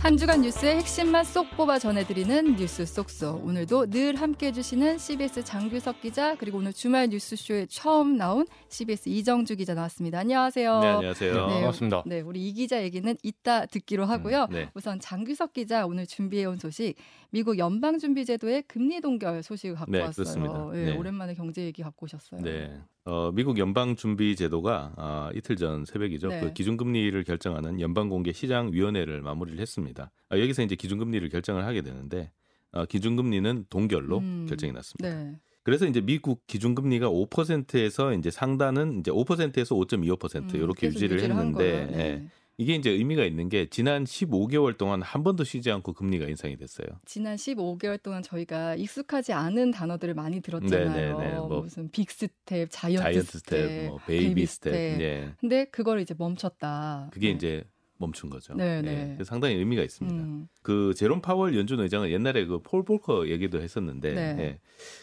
한 주간 뉴스의 핵심만 쏙 뽑아 전해드리는 뉴스 쏙쏙. 오늘도 늘 함께 해 주시는 CBS 장규석 기자 그리고 오늘 주말 뉴스쇼에 처음 나온 CBS 이정주 기자 나왔습니다. 안녕하세요. 네, 안녕하세요. 네, 반갑습니다. 네, 우리 이 기자 얘기는 이따 듣기로 하고요. 음, 네. 우선 장규석 기자 오늘 준비해 온 소식 미국 연방 준비제도의 금리 동결 소식을 갖고 네, 왔어요. 그렇습니다. 예, 네. 오랜만에 경제 얘기 갖고 오셨어요. 네. 어, 미국 연방준비제도가 아, 이틀 전 새벽이죠. 네. 그 기준금리를 결정하는 연방공개시장위원회를 마무리를 했습니다. 아, 여기서 이제 기준금리를 결정을 하게 되는데 어, 기준금리는 동결로 음, 결정이 났습니다. 네. 그래서 이제 미국 기준금리가 5%에서 이제 상단은 이제 5%에서 5.25% 음, 이렇게 유지를 했는데 거예요. 네. 예, 이게 이제 의미가 있는 게 지난 15개월 동안 한 번도 쉬지 않고 금리가 인상이 됐어요. 지난 15개월 동안 저희가 익숙하지 않은 단어들을 많이 들었잖아요. 네, 네, 네. 뭐 무슨 빅 스텝, 자이언트, 자이언트 스텝, 스텝, 뭐 베이비 스텝, 예. 근데 그걸 이제 멈췄다. 그게 네. 이제 멈춘 거죠. 네, 예, 네. 상당히 의미가 있습니다. 음, 그 제롬 파월 연준 의장은 옛날에 그 폴 볼커 얘기도 했었는데 네. 예,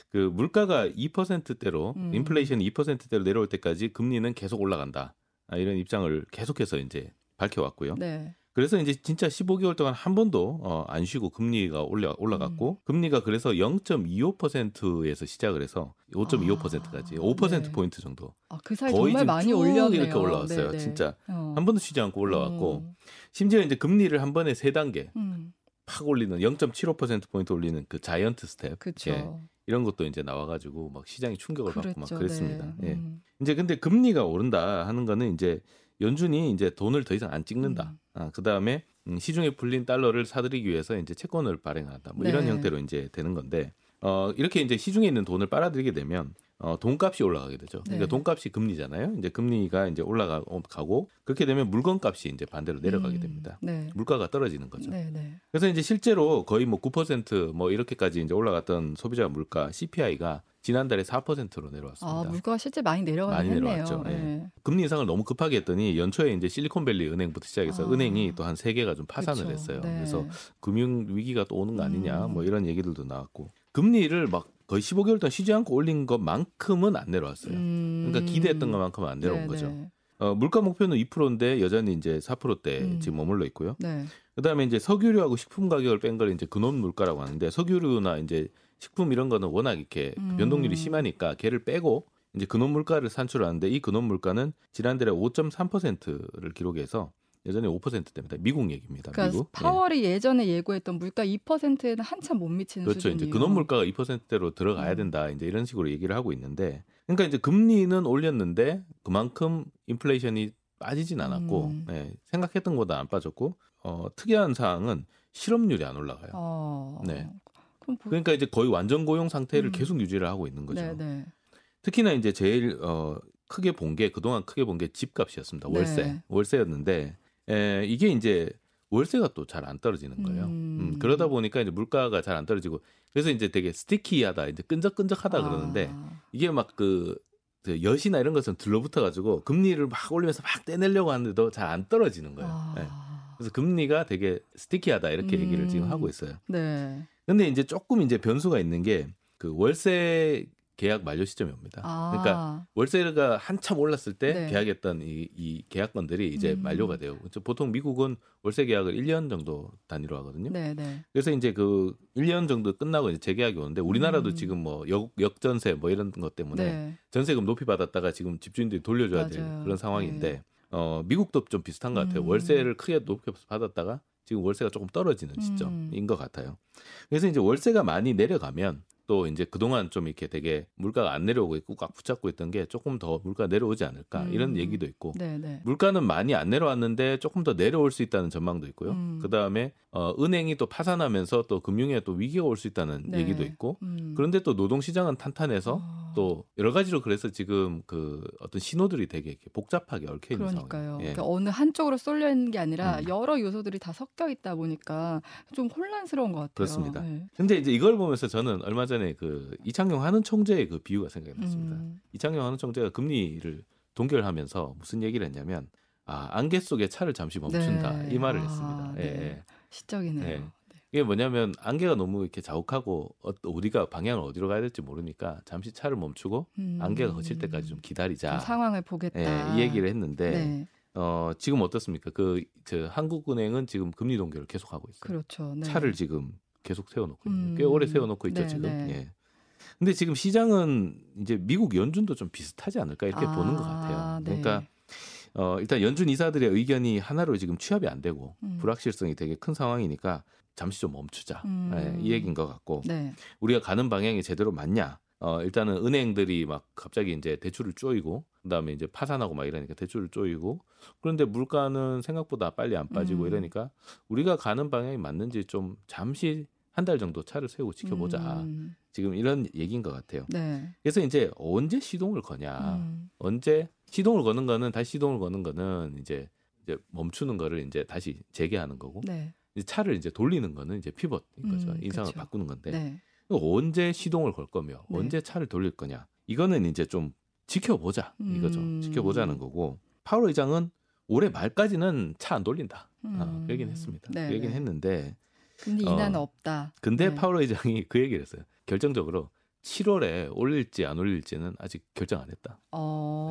그 물가가 2%대로 음. 인플레이션이 2%대로 내려올 때까지 금리는 계속 올라간다. 아, 이런 입장을 계속해서 이제 밝혀왔고요. 네. 그래서 이제 진짜 15개월 동안 한 번도 어, 안 쉬고 금리가 올라 올라갔고 금리가 그래서 0.25%에서 시작을 해서 5.25%까지 아, 5% 네. 포인트 정도 아, 그 사이 거의 정말 많이 쭉 올렸네요. 이렇게 올라왔어요. 네, 네. 진짜 어. 한 번도 쉬지 않고 올라왔고 음, 심지어 이제 금리를 한 번에 세 단계 음, 팍 올리는 0.75% 포인트 올리는 그 자이언트 스텝 그렇죠. 예, 이런 것도 이제 나와가지고 막 시장이 충격을 받고 막 그랬습니다. 네. 예. 음. 이제 근데 금리가 오른다 하는 거는 이제 연준이 이제 돈을 더 이상 안 찍는다. 음. 아, 그 다음에 시중에 풀린 달러를 사들이기 위해서 이제 채권을 발행한다. 뭐 이런 네. 형태로 이제 되는 건데 어, 이렇게 이제 시중에 있는 돈을 빨아들이게 되면 어, 돈값이 올라가게 되죠. 그러니까 네. 돈값이 금리잖아요. 이제 금리가 이제 올라가고 그렇게 되면 물건값이 이제 반대로 내려가게 음, 됩니다. 네. 물가가 떨어지는 거죠. 네, 네. 그래서 이제 실제로 거의 뭐 9%뭐 이렇게까지 이제 올라갔던 소비자 물가 CPI가 지난달에 4%로 내려왔습니다. 아, 물가가 실제 많이 내려가긴 많이 했네요. 내려왔죠. 예. 네. 금리 인상을 너무 급하게 했더니 연초에 이제 실리콘밸리 은행부터 시작해서 아. 은행이 또 한 세 개가 좀 파산을 그쵸. 했어요. 네. 그래서 금융 위기가 또 오는 거 아니냐 음. 뭐 이런 얘기들도 나왔고 금리를 막 거의 15개월 동안 쉬지 않고 올린 것만큼은 안 내려왔어요. 음. 그러니까 기대했던 것만큼은 안 내려온 네, 거죠. 네. 어, 물가 목표는 2%인데 여전히 이제 4%대 음. 지금 머물러 있고요. 네. 그다음에 이제 석유류하고 식품 가격을 뺀 걸 이제 근원 물가라고 하는데 석유류나 이제 식품 이런 거는 워낙 이렇게 음. 변동률이 심하니까 걔를 빼고 이제 근원 물가를 산출하는데 이 근원 물가는 지난달에 5.3%를 기록해서 여전히 5%대입니다. 미국 얘기입니다. 그러니까 미국. 예. 파월이 예 전에 예고했던 물가 2%에는 한참 못 미치는 그렇죠. 수준이에요. 이제 근원 물가가 2%대로 들어가야 음. 된다. 이제 이런 식으로 얘기를 하고 있는데, 그러니까 이제 금리는 올렸는데 그만큼 인플레이션이 빠지진 않았고, 음. 예, 생각했던 것보다 안 빠졌고, 어, 특이한 사항은 실업률이 안 올라가요. 어. 네. 뭐... 그러니까 이제 거의 완전 고용 상태를 음. 계속 유지를 하고 있는 거죠. 네, 네. 특히나 이제 제일 어, 크게 본 게 그동안 크게 본 게 집값이었습니다. 월세, 네. 월세였는데 에, 이게 이제 월세가 또 잘 안 떨어지는 거예요. 음. 음, 그러다 보니까 이제 물가가 잘 안 떨어지고 그래서 이제 되게 스티키하다, 이제 끈적끈적하다 그러는데 아. 이게 막그 그 엿이나 이런 것은 들러붙어 가지고 금리를 막 올리면서 막 떼내려고 하는데도 잘 안 떨어지는 거예요. 아. 네. 그래서 금리가 되게 스티키하다 이렇게 음. 얘기를 지금 하고 있어요. 네. 근데 이제 조금 이제 변수가 있는 게 그 월세 계약 만료 시점이 옵니다. 아. 그러니까 월세가 한참 올랐을 때 네. 계약했던 이, 이 계약건들이 이제 음. 만료가 돼요. 보통 미국은 월세 계약을 1년 정도 단위로 하거든요. 네, 네. 그래서 이제 그 1년 정도 끝나고 이제 재계약이 오는데 우리나라도 음. 지금 뭐 역, 역전세 뭐 이런 것 때문에 네. 전세금 높이 받았다가 지금 집주인들이 돌려줘야 될 맞아요. 그런 상황인데 네. 어, 미국도 좀 비슷한 것 같아요. 음. 월세를 크게 높게 받았다가 지금 월세가 조금 떨어지는 음. 시점인 것 같아요. 그래서 이제 월세가 많이 내려가면 또 이제 그동안 좀 이렇게 되게 물가가 안 내려오고 있고 꽉 붙잡고 있던 게 조금 더 물가 내려오지 않을까 음. 이런 얘기도 있고 네, 네. 물가는 많이 안 내려왔는데 조금 더 내려올 수 있다는 전망도 있고요. 음. 그 다음에 어, 은행이 또 파산하면서 또 금융에 또 위기가 올 수 있다는 네. 얘기도 있고 음. 그런데 또 노동 시장은 탄탄해서 아. 또 여러 가지로 그래서 지금 그 어떤 신호들이 되게 이렇게 복잡하게 얽혀 있는 그러니까요. 상황이에요. 예. 그러니까 어느 한쪽으로 쏠려 있는 게 아니라 음. 여러 요소들이 다 섞여 있다 보니까 좀 혼란스러운 것 같아요. 그렇습니다. 네. 근데 이제 이걸 보면서 저는 얼마 전에 그 이창용 한은 총재의 그 비유가 생각이 났습니다. 음. 이창용 한은 총재가 금리를 동결하면서 무슨 얘기를 했냐면 아 안개 속에 차를 잠시 멈춘다 네. 이 말을 아, 했습니다. 예, 네. 예. 시적이네요. 네. 네. 이게 뭐냐면 안개가 너무 이렇게 자욱하고 어, 우리가 방향을 어디로 가야 될지 모르니까 잠시 차를 멈추고 음. 안개가 거칠 때까지 좀 기다리자. 좀 상황을 보겠다. 예, 이 얘기를 했는데 네. 어, 지금 어떻습니까? 그, 저, 한국은행은 지금 금리 동결을 계속 하고 있어요. 그렇죠. 네. 차를 지금 계속 세워놓고 음. 꽤 오래 세워놓고 있죠 네, 지금. 네. 예. 근데 지금 시장은 이제 미국 연준도 좀 비슷하지 않을까 이렇게 아, 보는 것 같아요. 네. 그러니까 어, 일단 연준 이사들의 의견이 하나로 지금 취합이 안 되고 음. 불확실성이 되게 큰 상황이니까 잠시 좀 멈추자 음. 예, 이 얘기인 것 같고 네. 우리가 가는 방향이 제대로 맞냐? 어, 일단은 은행들이 막 갑자기 이제 대출을 쪼이고 그다음에 이제 파산하고 막 이러니까 대출을 쪼이고 그런데 물가는 생각보다 빨리 안 빠지고 음. 이러니까 우리가 가는 방향이 맞는지 좀 잠시 한 달 정도 차를 세우고 지켜보자. 음. 지금 이런 얘기인 것 같아요. 네. 그래서 이제 언제 시동을 거냐, 음. 언제 시동을 거는 거는 다시 시동을 거는 거는 이제 이제 멈추는 거를 이제 다시 재개하는 거고 네. 이제 차를 이제 돌리는 거는 이제 피벗인 거죠. 음, 인상을 그쵸. 바꾸는 건데 네. 언제 시동을 걸 거며 네. 언제 차를 돌릴 거냐 이거는 이제 좀 지켜보자 이거죠. 음. 지켜보자는 거고 파월 의장은 올해 말까지는 차 안 돌린다. 어, 음. 그 얘기는 했습니다. 네, 그 얘기는 네. 했는데 금리 어. 인하는 없다. 근데 네. 파월 의장이 그 얘기를 했어요. 결정적으로 7월에 올릴지 안 올릴지는 아직 결정 안 했다. 어.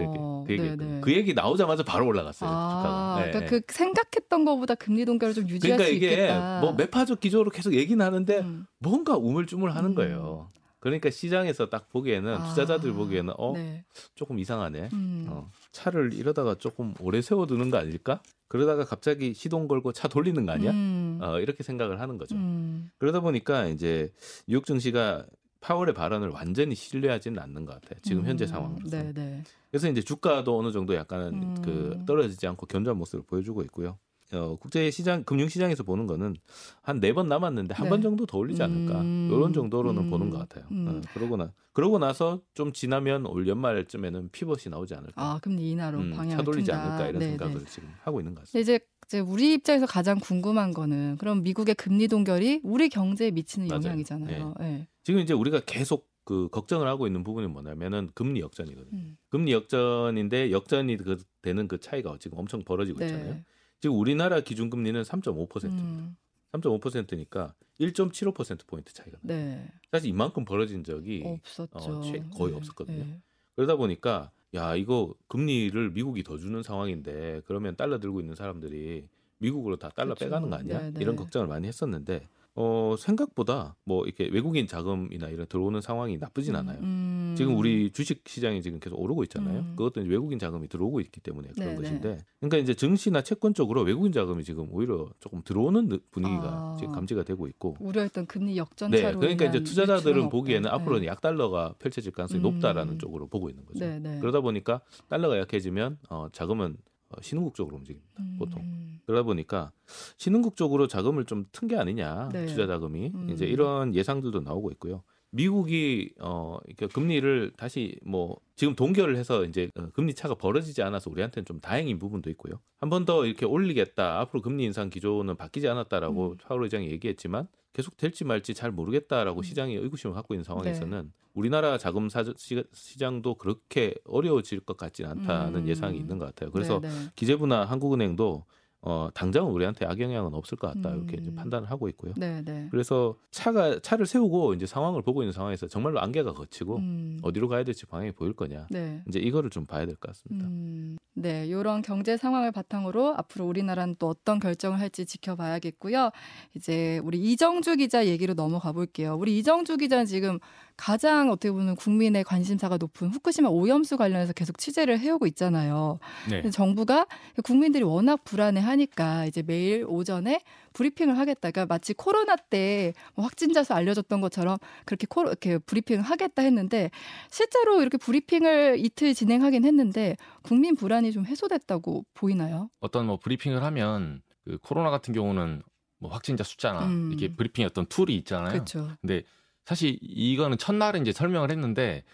그 얘기, 그. 그 얘기 나오자마자 바로 올라갔어요. 아. 네, 그러니까 네. 그 생각했던 것보다 금리 동결을 좀 유지할 그러니까 수 이게 있겠다. 뭐 매파적 기조로 계속 얘기는 하는데 음. 뭔가 우물쭈물 하는 음. 거예요. 그러니까 시장에서 딱 보기에는 아, 투자자들 보기에는 어 네. 조금 이상하네. 음. 어, 차를 이러다가 조금 오래 세워두는 거 아닐까? 그러다가 갑자기 시동 걸고 차 돌리는 거 아니야? 음. 어, 이렇게 생각을 하는 거죠. 음. 그러다 보니까 이제 뉴욕 증시가 파월의 발언을 완전히 신뢰하지는 않는 것 같아요. 지금 현재 음. 상황으로서. 네, 네. 그래서 이제 주가도 어느 정도 약간은 음. 그 떨어지지 않고 견조한 모습을 보여주고 있고요. 어, 국제 시장 금융 시장에서 보는 거는 한 네 번 남았는데 한 네. 번 정도 더 올리지 않을까 음. 이런 정도로는 음. 보는 것 같아요. 음. 어, 그러고 나 그러고 나서 좀 지나면 올 연말쯤에는 피벗이 나오지 않을까. 아, 금리 인하로 음, 방향을 차 돌리지 튼다. 않을까 이런 네, 생각을 네. 지금 하고 있는 것 같습니다. 이제 이제 우리 입장에서 가장 궁금한 거는 그럼 미국의 금리 동결이 우리 경제에 미치는 맞아요. 영향이잖아요. 네. 지금 이제 우리가 계속 그 걱정을 하고 있는 부분이 뭐냐면은 금리 역전이거든요. 음. 금리 역전인데 역전이 그 되는 그 차이가 지금 엄청 벌어지고 있잖아요. 네. 지금 우리나라 기준 금리는 3.5%입니다. 음. 3.5%니까 1.75% 포인트 차이가 나요. 네. 사실 이만큼 벌어진 적이 없었죠. 어, 최- 거의 없었거든요. 네. 그러다 보니까 야 이거 금리를 미국이 더 주는 상황인데 그러면 달러 들고 있는 사람들이 미국으로 다 달러 그렇죠. 빼가는 거 아니야? 네, 네. 이런 걱정을 많이 했었는데 어 생각보다 뭐 이렇게 외국인 자금이나 이런 들어오는 상황이 나쁘진 않아요. 음. 지금 우리 주식 시장이 지금 계속 오르고 있잖아요. 음. 그것도 이제 외국인 자금이 들어오고 있기 때문에 그런 네, 것인데, 그러니까 이제 증시나 채권 쪽으로 외국인 자금이 지금 오히려 조금 들어오는 느- 분위기가 아. 지금 감지가 되고 있고, 우려했던 금리 역전 네, 차로 그러니까 이제 투자자들은 보기에는 없다. 앞으로는 약달러가 펼쳐질 가능성이 음. 높다라는 쪽으로 보고 있는 거죠. 네, 네. 그러다 보니까 달러가 약해지면 어, 자금은 어, 신흥국 쪽으로 움직입니다. 보통. 음. 그러다 보니까 신흥국 쪽으로 자금을 좀 튼 게 아니냐 네. 투자 자금이 음. 이제 이런 예상들도 나오고 있고요. 미국이 어 이렇게 금리를 다시 뭐 지금 동결을 해서 이제 어, 금리 차가 벌어지지 않아서 우리한테는 좀 다행인 부분도 있고요. 한 번 더 이렇게 올리겠다. 앞으로 금리 인상 기조는 바뀌지 않았다라고 음. 파월 의장이 얘기했지만 계속 될지 말지 잘 모르겠다라고 음. 시장이 의구심을 갖고 있는 상황에서는 네. 우리나라 자금 사, 시, 시장도 그렇게 어려워질 것 같지는 않다는 음. 예상이 있는 것 같아요. 그래서 네, 네. 기재부나 한국은행도 어, 당장은 우리한테 악영향은 없을 것 같다 이렇게 음. 판단을 하고 있고요. 네, 네. 그래서 차가 차를 세우고 이제 상황을 보고 있는 상황에서 정말로 안개가 걷히고 음. 어디로 가야 될지 방향이 보일 거냐 네. 이제 이거를 좀 봐야 될 것 같습니다. 음, 네, 이런 경제 상황을 바탕으로 앞으로 우리나라는 또 어떤 결정을 할지 지켜봐야겠고요. 이제 우리 이정주 기자 얘기로 넘어가 볼게요. 우리 이정주 기자는 지금 가장 어떻게 보면 국민의 관심사가 높은 후쿠시마 오염수 관련해서 계속 취재를 해오고 있잖아요. 네. 정부가 국민들이 워낙 불안해하니까 이제 매일 오전에 브리핑을 하겠다. 그러니까 마치 코로나 때뭐 확진자 수 알려졌던 것처럼 그렇게 코 이렇게 브리핑을 하겠다 했는데 실제로 이렇게 브리핑을 이틀 진행하긴 했는데 국민 불안이 좀 해소됐다고 보이나요? 어떤 뭐 브리핑을 하면 그 코로나 같은 경우는 뭐 확진자 숫자나 음. 이렇게 브리핑 어떤 tool이 있잖아요. 그렇죠. 근데 사실 이거는 첫날에 이제 설명을 했는데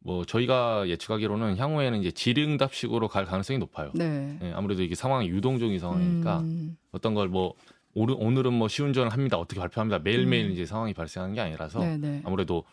뭐 저희가 예측하기로는 향후에는 이제 질의응답식으로 갈 가능성이 높아요. 네. 예, 아무래도 이게 상황이 유동적인 상황이니까 음, 어떤 걸 뭐 오늘은 뭐 시운전을 합니다. 어떻게 발표합니다. 매일매일 음. 이제 상황이 발생하는 게 아니라서 네, 네. 아무래도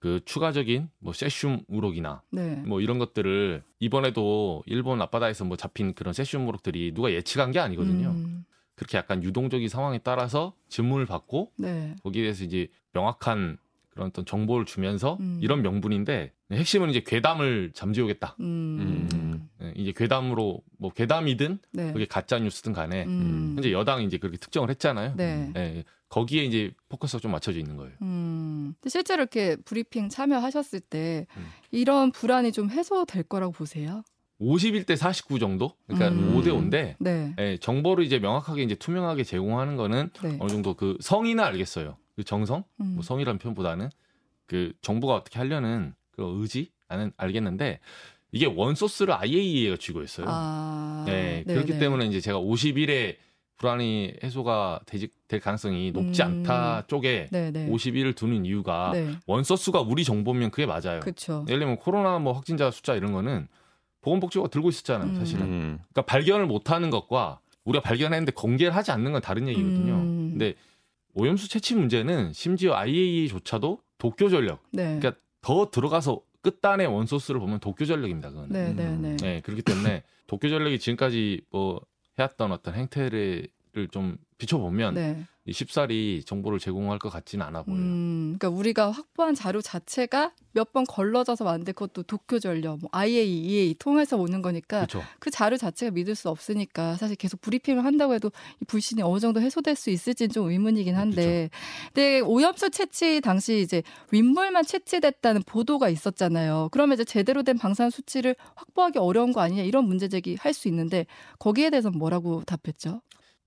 그 추가적인 뭐 세슘 우럭이나 네. 뭐 이런 것들을 이번에도 일본 앞바다에서 뭐 잡힌 그런 세슘 우럭들이 누가 예측한 게 아니거든요. 음, 그렇게 약간 유동적인 상황에 따라서 질문을 받고 네. 거기에 대해서 이제 명확한 그런 어떤 정보를 주면서 음. 이런 명분인데 핵심은 이제 괴담을 잠재우겠다. 음. 음. 예, 이제 괴담으로 뭐 괴담이든 네. 그게 가짜 뉴스든 간에 음. 현재 여당이 이제 그렇게 특정을 했잖아요. 네. 예, 거기에 이제 포커스가 좀 맞춰져 있는 거예요. 음. 근데 실제로 이렇게 브리핑 참여하셨을 때 음. 이런 불안이 좀 해소될 거라고 보세요? 51대 49 정도? 그러니까 음. 5대 5인데 네. 예, 정보를 이제 명확하게 이제 투명하게 제공하는 거는 네. 어느 정도 그 성의는 알겠어요. 그 정성, 음. 뭐 성의라는 표현보다는 그 정부가 어떻게 하려는 그 의지 나는 알겠는데 이게 원소스를 IAEA가 쥐고 있어요. 아. 네, 네, 그렇기 네. 때문에 이제 제가 50일에 불안이 해소가 되지, 될 가능성이 높지 음. 않다 쪽에 네, 네. 50일을 두는 이유가 네. 원소스가 우리 정보면 그게 맞아요. 그렇죠. 예를 들면 코로나 뭐 확진자 숫자 이런 거는 보건복지부가 들고 있었잖아요, 음. 사실은. 음. 그러니까 발견을 못하는 것과 우리가 발견했는데 공개를 하지 않는 건 다른 얘기거든요. 음. 근데 오염수 채취 문제는 심지어 IAEA조차도 도쿄 전력, 네. 그러니까 더 들어가서 끝단의 원소스를 보면 도쿄 전력입니다. 그거는. 네, 네, 음. 네. 네, 그렇기 때문에 도쿄 전력이 지금까지 뭐 해왔던 어떤 행태를 좀 비춰보면 네. 이 쉽사리 정보를 제공할 것 같지는 않아 보여요. 음, 그러니까 우리가 확보한 자료 자체가 몇 번 걸러져서 만든 것도 도쿄 전력, 뭐 IAEA 통해서 오는 거니까 그렇죠. 그 자료 자체가 믿을 수 없으니까 사실 계속 브리핑을 한다고 해도 이 불신이 어느 정도 해소될 수 있을지는 좀 의문이긴 한데, 근데 오염수 채취 당시 이제 윗물만 채취됐다는 보도가 있었잖아요. 그러면 이제 제대로 된 방사능 수치를 확보하기 어려운 거 아니냐 이런 문제 제기 할 수 있는데 거기에 대해서는 뭐라고 답했죠?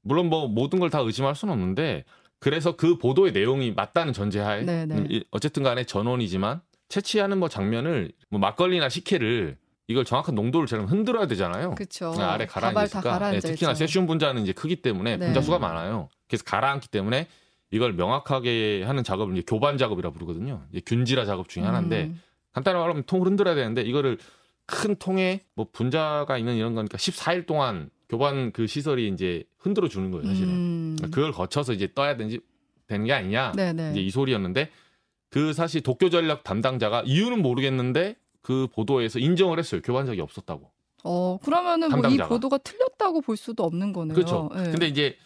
물론 뭐 모든 걸 다 의심할 수는 없는데 그래서 그 보도의 내용이 맞다는 전제하에 네, 네. 음, 이- 어쨌든 간에 전원이지만 채취하는 뭐 장면을 뭐 막걸리나 식혜를 이걸 정확한 농도를 재면 흔들어야 되잖아요. 그렇죠. 아래 가라앉으니까 네, 특히나. 세슘 분자는 이제 크기 때문에 네. 분자 수가 많아요. 그래서 가라앉기 때문에 이걸 명확하게 하는 작업을 이제 교반 작업이라 부르거든요. 이제 균질화 작업 중에 하나인데 음. 간단히 말하면 통을 흔들어야 되는데 이거를 큰 통에 뭐 분자가 있는 이런 거니까 14일 동안 교반 그 시설이 이제 흔들어 주는 거예요, 사실은. 음. 그걸 거쳐서 이제 떠야 되는지 되는 게 아니냐. 네네. 이제 이 소리였는데 그 사실 도쿄 전력 담당자가 이유는 모르겠는데 그 보도에서 인정을 했어요. 교반 적이 없었다고. 어 그러면은 뭐 이. 보도가 틀렸다고 볼 수도 없는 거네요. 그렇죠. 예. 근데 이제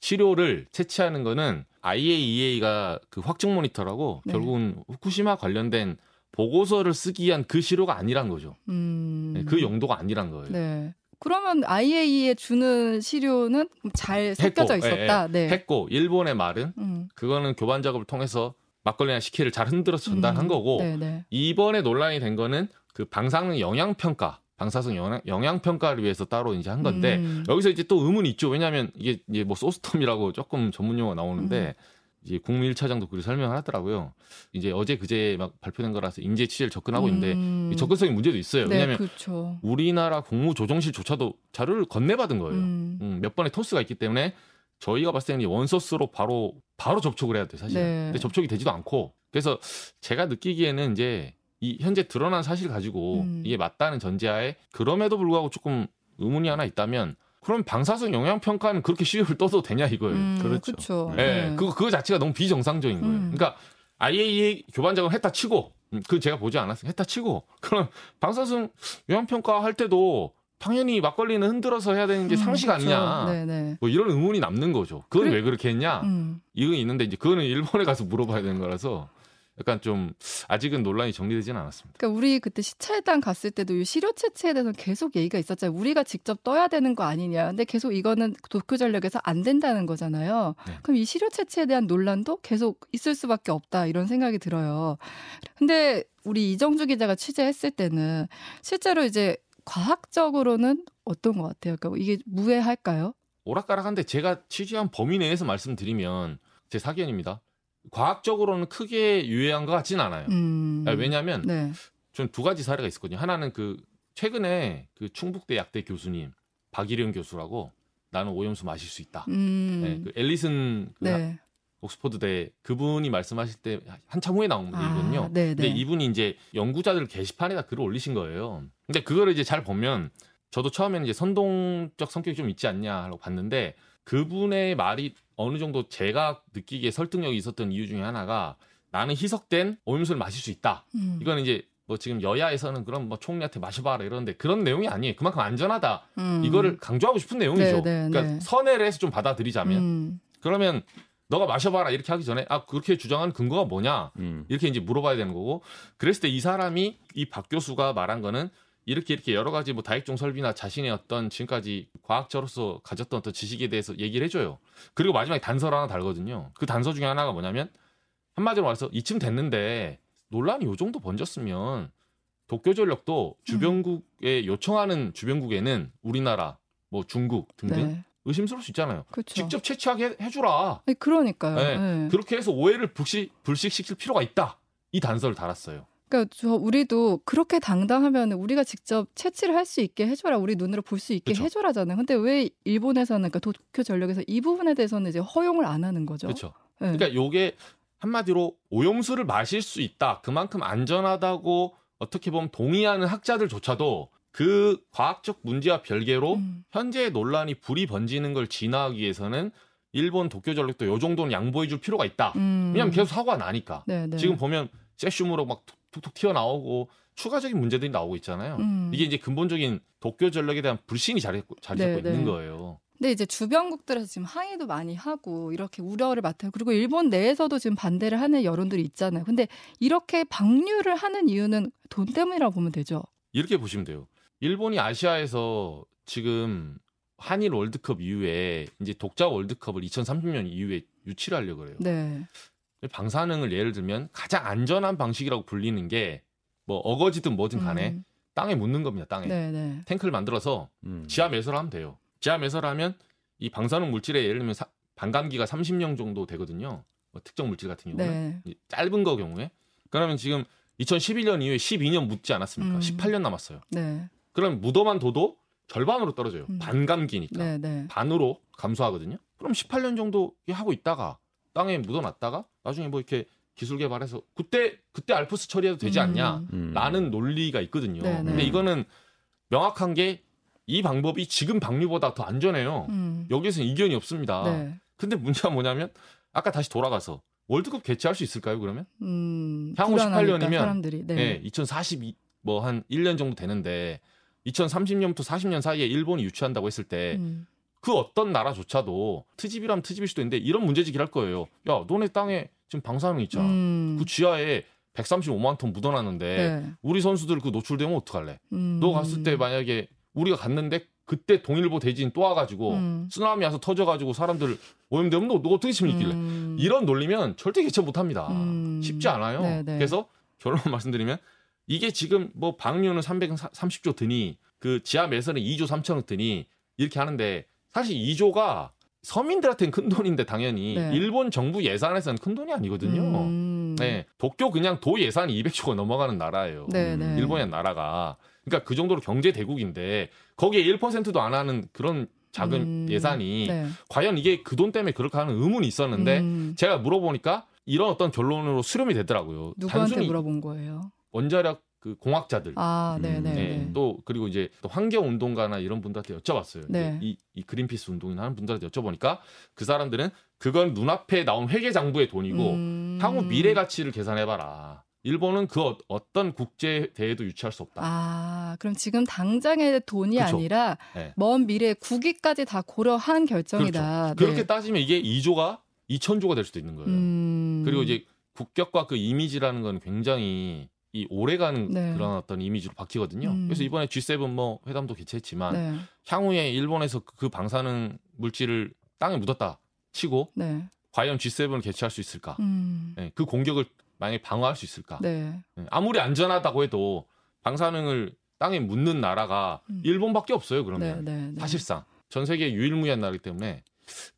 치료를 채취하는 거는 IAEA가 그 확증 모니터라고 네. 결국은 후쿠시마 관련된 보고서를 쓰기 위한 그 시료가 아니란 거죠. 음. 네, 그 용도가 아니란 거예요. 네. 그러면 IAEA에 주는 시료는 잘 섞여져 했고, 있었다. 네. 했고 일본의 말은 음. 그거는 교반 작업을 통해서 막걸리나 식혜를 잘 흔들어서 전달한 음. 거고 네네. 이번에 논란이 된 거는 그 방사능 영향 평가, 방사성 영향, 영향 평가를 위해서 따로 이제 한 건데 음. 여기서 이제 또 의문이 있죠. 왜냐하면 이게 이제 뭐 소스텀이라고 조금 전문 용어 나오는데 음. 이제 국민 1차장도 그렇게 설명을 하더라고요. 이제 어제 그제 막 발표된 거라서 인재 취재를 접근하고 있는데 음. 이 접근성에 문제도 있어요. 네, 왜냐하면 그렇죠. 우리나라 국무조정실조차도 자료를 건네받은 거예요. 음. 음, 몇 번의 토스가 있기 때문에 저희가 봤을 때는 이 원소스로 바로 바로 접촉을 해야 돼 사실. 네. 근데 접촉이 되지도 않고 그래서 제가 느끼기에는 이제 이 현재 드러난 사실 가지고 음. 이게 맞다는 전제하에 그럼에도 불구하고 조금 의문이 하나 있다면 그럼 방사성 영향 평가는 그렇게 시효를 떠도 되냐 이거예요. 음, 그렇죠. 그렇죠. 예, 네. 그거 그거 자체가 너무 비정상적인 거예요. 음. 그러니까 IAEA 교반 작업 했다 치고 음, 그 제가 보지 않았어요. 했다 치고 그럼 방사성 영향 평가 할 때도 당연히 막걸리는 흔들어서 해야 되는 게 음, 상식 그렇죠. 아니냐. 네네. 뭐 이런 의문이 남는 거죠. 그건 그래- 왜 그렇게 했냐? 음. 이건 있는데 이제 그거는 일본에 가서 물어봐야 되는 거라서 약간 좀 아직은 논란이 정리되지는 않았습니다. 그러니까 우리 그때 시찰단 갔을 때도 이 시료 채취에 대해서 계속 얘기가 있었잖아요. 우리가 직접 떠야 되는 거 아니냐. 근데 계속 이거는 도쿄 전력에서 안 된다는 거잖아요. 네. 그럼 이 시료 채취에 대한 논란도 계속 있을 수밖에 없다 이런 생각이 들어요. 근데 우리 이정주 기자가 취재했을 때는 실제로 이제 과학적으로는 어떤 것 같아요? 그러니까 이게 무해할까요? 오락가락한데 제가 취재한 범위 내에서 말씀드리면 제 사견입니다. 과학적으로는 크게 유해한 것 같지는 않아요. 음. 아, 왜냐하면 네. 전두 가지 사례가 있었거든요. 하나는 그 최근에 그 충북대 약대 교수님 박일영 교수라고 나는 오염수 마실 수 있다. 음. 네, 그 앨리슨 그 네. 옥스퍼드대 그분이 말씀하실 때 한참 후에 나온 분이거든요. 아, 네, 근데 네. 이분이 이제 연구자들 게시판에다 글을 올리신 거예요. 근데 그거를 이제 잘 보면 저도 처음에는 이제 선동적 성격이 좀 있지 않냐 하고 봤는데 그분의 말이 어느 정도 제가 느끼기에 설득력이 있었던 이유 중에 하나가 나는 희석된 오염수를 마실 수 있다. 음. 이거는 이제 뭐 지금 여야에서는 그럼 뭐 총리한테 마셔봐라 이러는데 그런 내용이 아니에요. 그만큼 안전하다. 음. 이거를 강조하고 싶은 내용이죠. 네, 네, 그러니까 네. 선회를 해서 좀 받아들이자면 음. 그러면 너가 마셔봐라 이렇게 하기 전에 아 그렇게 주장하는 근거가 뭐냐 음. 이렇게 이제 물어봐야 되는 거고 그랬을 때 이 사람이 이 박 교수가 말한 거는 이렇게 이렇게 여러 가지 뭐 다익종 설비나 자신의 어떤 지금까지 과학자로서 가졌던 어떤 지식에 대해서 얘기를 해줘요. 그리고 마지막에 단서를 하나 달거든요. 그 단서 중에 하나가 뭐냐면 한마디로 말해서 이쯤 됐는데 논란이 요 정도 번졌으면 도쿄 전력도 주변국에 요청하는 주변국에는 우리나라, 뭐 중국 등등 네. 의심스러울 수 있잖아요. 그렇죠. 직접 채취하게 해주라. 아니, 그러니까요. 네. 네. 그렇게 해서 오해를 불식, 불식시킬 필요가 있다. 이 단서를 달았어요. 그러니까 저 우리도 그렇게 당당하면 우리가 직접 채취를 할 수 있게 해줘라 우리 눈으로 볼 수 있게 그쵸. 해줘라잖아요. 근데 왜 일본에서는 그러니까 도쿄 전력에서 이 부분에 대해서는 이제 허용을 안 하는 거죠. 그렇죠. 네. 그러니까 요게 한마디로 오염수를 마실 수 있다. 그만큼 안전하다고 어떻게 보면 동의하는 학자들조차도 그 과학적 문제와 별개로 음. 현재 논란이 불이 번지는 걸 진화하기 위해서는 일본 도쿄 전력도 요 정도는 양보해 줄 필요가 있다. 음. 왜냐하면 계속 사고가 나니까. 네, 네. 지금 보면 세슘으로 막 툭툭 튀어나오고 추가적인 문제들이 나오고 있잖아요. 음. 이게 이제 근본적인 도쿄 전력에 대한 불신이 자리, 자리 잡고 네, 있는 네. 거예요. 근데 이제 주변국들에서 지금 항의도 많이 하고 이렇게 우려를 맡아요. 그리고 일본 내에서도 지금 반대를 하는 여론들이 있잖아요. 근데 이렇게 방류를 하는 이유는 돈 때문이라고 보면 되죠. 이렇게 보시면 돼요. 일본이 아시아에서 지금 한일 월드컵 이후에 이제 독자 월드컵을 2030년 이후에 유치를 하려고 그래요. 네. 방사능을 예를 들면 가장 안전한 방식이라고 불리는 게 뭐 어거지든 뭐든 간에 음. 땅에 묻는 겁니다. 땅에 네, 네. 탱크를 만들어서 음. 지하 매설을 하면 돼요. 지하 매설을 하면 이 방사능 물질에 예를 들면 사- 반감기가 30년 정도 되거든요. 뭐 특정 물질 같은 경우는 네. 이 짧은 거 경우에 그러면 지금 2011년 이후에 12년 묻지 않았습니까? 음. 18년 남았어요. 네. 그럼 묻어만 둬도 절반으로 떨어져요. 음. 반감기니까 네, 네. 반으로 감소하거든요. 그럼 18년 정도 하고 있다가 땅에 묻어놨다가 나중에 뭐 이렇게 기술 개발해서 그때 그때 알프스 처리해도 되지 않냐? 음. 음. 라는 논리가 있거든요. 네, 네. 근데 이거는 명확한 게 이 방법이 지금 방류보다 더 안전해요. 음. 여기에서는 이견이 없습니다. 네. 근데 문제가 뭐냐면 아까 다시 돌아가서 월드컵 개최할 수 있을까요? 그러면 음. 향후 불안하니까 18년이면 사람들이 네. 네, 2042 뭐 한 1년 정도 되는데 2030년부터 40년 사이에 일본이 유치한다고 했을 때 음. 그 어떤 나라조차도 트집이라면 트집일 수도 있는데 이런 문제제기를 할 거예요. 야, 너네 땅에 지금 방사능 있잖아. 음. 그 지하에 135만 톤 묻어놨는데 네. 우리 선수들 그 노출되면 어떡할래? 음. 너 갔을 때 만약에 우리가 갔는데 그때 동일보 대진 또 와가지고 음. 쓰나미 와서 터져가지고 사람들 오염되면 너, 너 어떻게 책임 있길래? 음. 이런 논리면 절대 개최 못합니다. 음. 쉽지 않아요. 네, 네. 그래서 결론 말씀드리면 이게 지금 뭐 방류는 330조 드니 그 지하 매설은 2조 3천억 드니 이렇게 하는데 사실 2조가 서민들한테는 큰 돈인데 당연히 네. 일본 정부 예산에서는 큰 돈이 아니거든요. 음. 네, 도쿄 그냥 도 예산이 200조가 넘어가는 나라예요. 네, 네. 일본이란 나라가 그러니까 그 정도로 경제 대국인데 거기에 1%도 안 하는 그런 작은 음. 예산이 네. 과연 이게 그 돈 때문에 그렇게 하는 의문이 있었는데 음. 제가 물어보니까 이런 어떤 결론으로 수렴이 되더라고요. 누구한테 단순히 물어본 거예요? 원자력 그 공학자들 아, 네, 음, 네. 네, 네. 또 그리고 이제 또 환경 운동가나 이런 분들한테 여쭤봤어요. 네. 이, 이 그린피스 운동이나 하는 분들한테 여쭤보니까 그 사람들은 그건 눈앞에 나온 회계 장부의 돈이고 음. 향후 미래 가치를 계산해봐라. 일본은 그 어- 어떤 국제 대회도 유치할 수 없다. 아, 그럼 지금 당장의 돈이 그쵸. 아니라 네. 먼 미래 국위까지 다 고려한 결정이다. 그렇게 네. 따지면 이게 2조가 2천조가 될 수도 있는 거예요. 음. 그리고 이제 국격과 그 이미지라는 건 굉장히 이 오래가는 네. 그런 어떤 이미지로 바뀌거든요. 음. 그래서 이번에 G7 뭐 회담도 개최했지만 네, 향후에 일본에서 그- 그 방사능 물질을 땅에 묻었다 치고 네. 과연 G7을 개최할 수 있을까? 음. 네, 그 공격을 만약에 방어할 수 있을까? 네. 네, 아무리 안전하다고 해도 방사능을 땅에 묻는 나라가 음. 일본밖에 없어요. 네, 그러면 네, 네. 사실상 전 세계 유일무이한 나라이기 때문에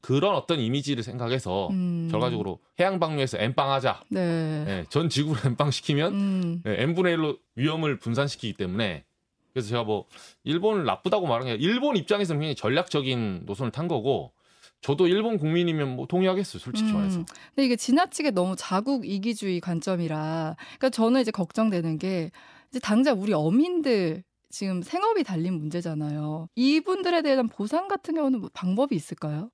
그런 어떤 이미지를 생각해서 음. 결과적으로 해양 방류에서 엠빵하자. 네. 네, 전 지구를 엠빵 시키면 음. 네, n분의 1로 위험을 분산시키기 때문에 그래서 제가 뭐 일본을 나쁘다고 말한 게 아니라 일본 입장에서는 굉장히 전략적인 노선을 탄 거고 저도 일본 국민이면 뭐 동의하겠어요. 솔직히 음. 말해서. 근데 이게 지나치게 너무 자국 이기주의 관점이라 그러니까 저는 이제 걱정되는 게 이제 당장 우리 어민들 지금 생업이 달린 문제잖아요. 이분들에 대한 보상 같은 경우는 뭐 방법이 있을까요?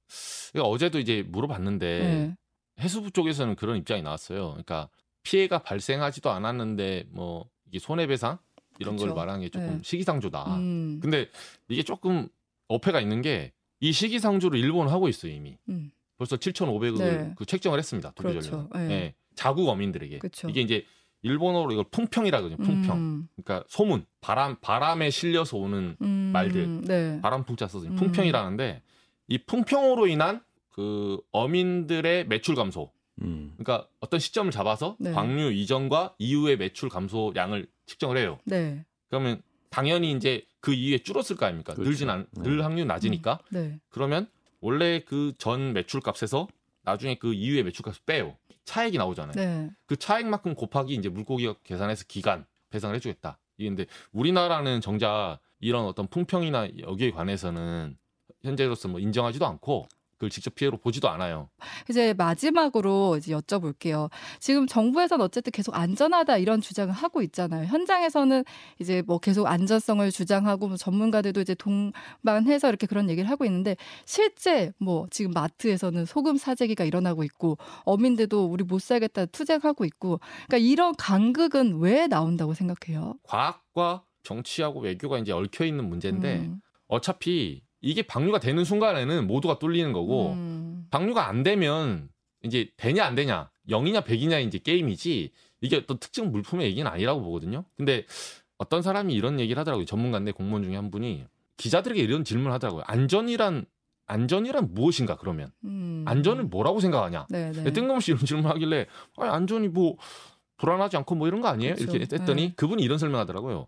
그러니까 어제도 이제 물어봤는데 네. 해수부 쪽에서는 그런 입장이 나왔어요. 그러니까 피해가 발생하지도 않았는데 뭐 이게 손해배상 이런 걸 그쵸. 말하는 게 조금 네. 시기상조다. 음. 근데 이게 조금 어폐가 있는 게 이 시기상조를 일본은 하고 있어요 이미. 음. 벌써 7,500억을 네. 그 책정을 했습니다. 도쿄전력. 그렇죠. 예. 네. 자국 어민들에게. 그쵸. 이게 이제 일본어로 이걸 풍평이라 그러죠. 풍평. 음, 그러니까 소문, 바람, 바람에 실려서 오는 음, 말들. 네. 바람 풍자 써서 음. 풍평이라는데 이 풍평으로 인한 그 어민들의 매출 감소. 음. 그러니까 어떤 시점을 잡아서 네. 광류 이전과 이후의 매출 감소량을 측정을 해요. 네. 그러면 당연히 이제 그 이후에 줄었을 거 아닙니까? 그렇죠. 늘진 않, 네. 늘 확률 낮으니까. 네. 그러면 원래 그 전 매출 값에서 나중에 그 이후의 매출값을 빼요. 차액이 나오잖아요. 네. 그 차액만큼 곱하기 이제 물고기가 계산해서 기간 배상을 해주겠다. 이게 근데 우리나라는 정작 이런 어떤 풍평이나 여기에 관해서는 현재로서 뭐 인정하지도 않고 그걸 직접 피해로 보지도 않아요. 이제 마지막으로 이제 여쭤볼게요. 지금 정부에서는 어쨌든 계속 안전하다 이런 주장을 하고 있잖아요. 현장에서는 이제 뭐 계속 안전성을 주장하고 뭐 전문가들도 이제 동반해서 이렇게 그런 얘기를 하고 있는데 실제 뭐 지금 마트에서는 소금 사재기가 일어나고 있고 어민들도 우리 못 살겠다 투쟁하고 있고 그러니까 이런 간극은 왜 나온다고 생각해요? 과학과 정치하고 외교가 이제 얽혀 있는 문제인데 음. 어차피 이게 방류가 되는 순간에는 모두가 뚫리는 거고 음. 방류가 안 되면 이제 되냐 안 되냐 0이냐 100이냐 이제 게임이지 이게 어떤 특정 물품의 얘기는 아니라고 보거든요. 근데 어떤 사람이 이런 얘기를 하더라고요. 전문가인데 공무원 중에 한 분이 기자들에게 이런 질문을 하더라고요. 안전이란 안전이란 무엇인가 그러면 음. 안전을 뭐라고 생각하냐? 네, 네. 뜬금없이 이런 질문을 하길래 아니, 안전이 뭐 불안하지 않고 뭐 이런 거 아니에요? 그쵸. 이렇게 했더니 네. 그분이 이런 설명하더라고요.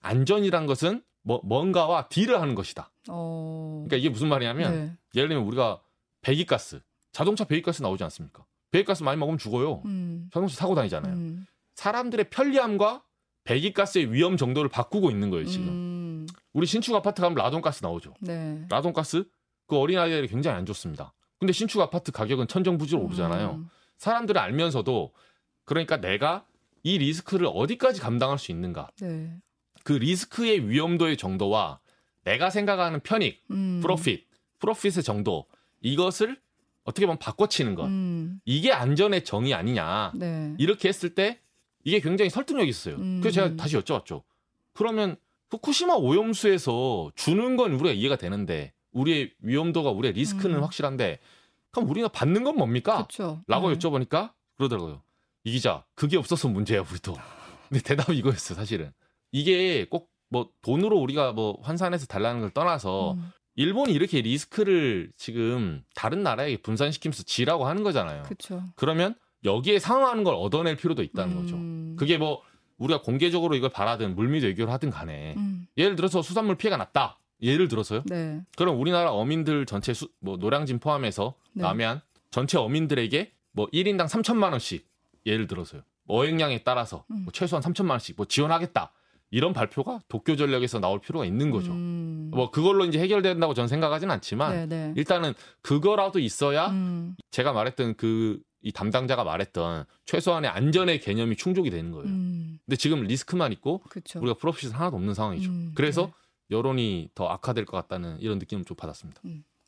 안전이란 것은 뭐 뭔가와 딜을 하는 것이다. 어. 그러니까 이게 무슨 말이냐면 네. 예를 들면 우리가 배기가스, 자동차 배기가스 나오지 않습니까? 배기가스 많이 먹으면 죽어요. 음. 자동차 사고 다니잖아요. 음. 사람들의 편리함과 배기가스의 위험 정도를 바꾸고 있는 거예요, 지금. 음. 우리 신축 아파트 가면 라돈가스 나오죠. 네. 라돈가스 그 어린아이들이 굉장히 안 좋습니다. 근데 신축 아파트 가격은 천정부지로 오르잖아요. 음. 사람들은 알면서도 그러니까 내가 이 리스크를 어디까지 감당할 수 있는가? 네. 그 리스크의 위험도의 정도와 내가 생각하는 편익, 음. 프로핏, 프로핏의 정도 이것을 어떻게 보면 바꿔치는 것. 음. 이게 안전의 정의 아니냐. 네. 이렇게 했을 때 이게 굉장히 설득력이 있어요. 음. 그래서 제가 다시 여쭤봤죠. 그러면 후쿠시마 오염수에서 주는 건 우리가 이해가 되는데 우리의 위험도가 우리의 리스크는 음. 확실한데 그럼 우리가 받는 건 뭡니까? 그렇죠. 라고 네. 여쭤보니까 그러더라고요. 이 기자, 그게 없어서 문제야, 우리도. 근데 대답이 이거였어요, 사실은. 이게 꼭 뭐 돈으로 우리가 뭐 환산해서 달라는 걸 떠나서 음. 일본이 이렇게 리스크를 지금 다른 나라에게 분산시키면서 지라고 하는 거잖아요. 그렇죠. 그러면 여기에 상응하는 걸 얻어낼 필요도 있다는 거죠. 음. 그게 뭐 우리가 공개적으로 이걸 바라든 물밑 외교를 하든 간에 음. 예를 들어서 수산물 피해가 났다. 예를 들어서요. 네. 그럼 우리나라 어민들 전체 수, 뭐 노량진 포함해서 네. 남해안 전체 어민들에게 뭐 1인당 3천만 원씩 예를 들어서요. 뭐 어획량에 따라서 음. 뭐 최소한 3천만 원씩 뭐 지원하겠다. 이런 발표가 도쿄 전략에서 나올 필요가 있는 거죠. 음. 뭐 그걸로 이제 해결된다고 저는 생각하진 않지만 네, 네. 일단은 그거라도 있어야 음. 제가 말했던 그 이 담당자가 말했던 최소한의 안전의 개념이 충족이 되는 거예요. 음. 근데 지금 리스크만 있고 그렇죠. 우리가 프로핏은 하나도 없는 상황이죠. 음, 그래서 여론이 더 악화될 것 같다는 이런 느낌을 좀 받았습니다.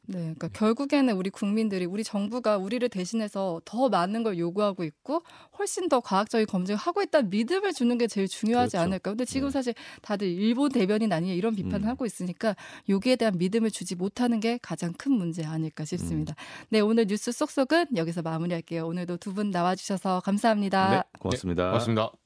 네, 그러니까 결국에는 우리 국민들이 우리 정부가 우리를 대신해서 더 많은 걸 요구하고 있고 훨씬 더 과학적인 검증을 하고 있다는 믿음을 주는 게 제일 중요하지 그렇죠. 않을까. 근데 지금 네. 사실 다들 일본 대변인 아니냐 이런 비판을 음. 하고 있으니까 여기에 대한 믿음을 주지 못하는 게 가장 큰 문제 아닐까 싶습니다. 음. 네, 오늘 뉴스 쏙쏙은 여기서 마무리할게요. 오늘도 두 분 나와주셔서 감사합니다. 네. 고맙습니다. 고맙습니다.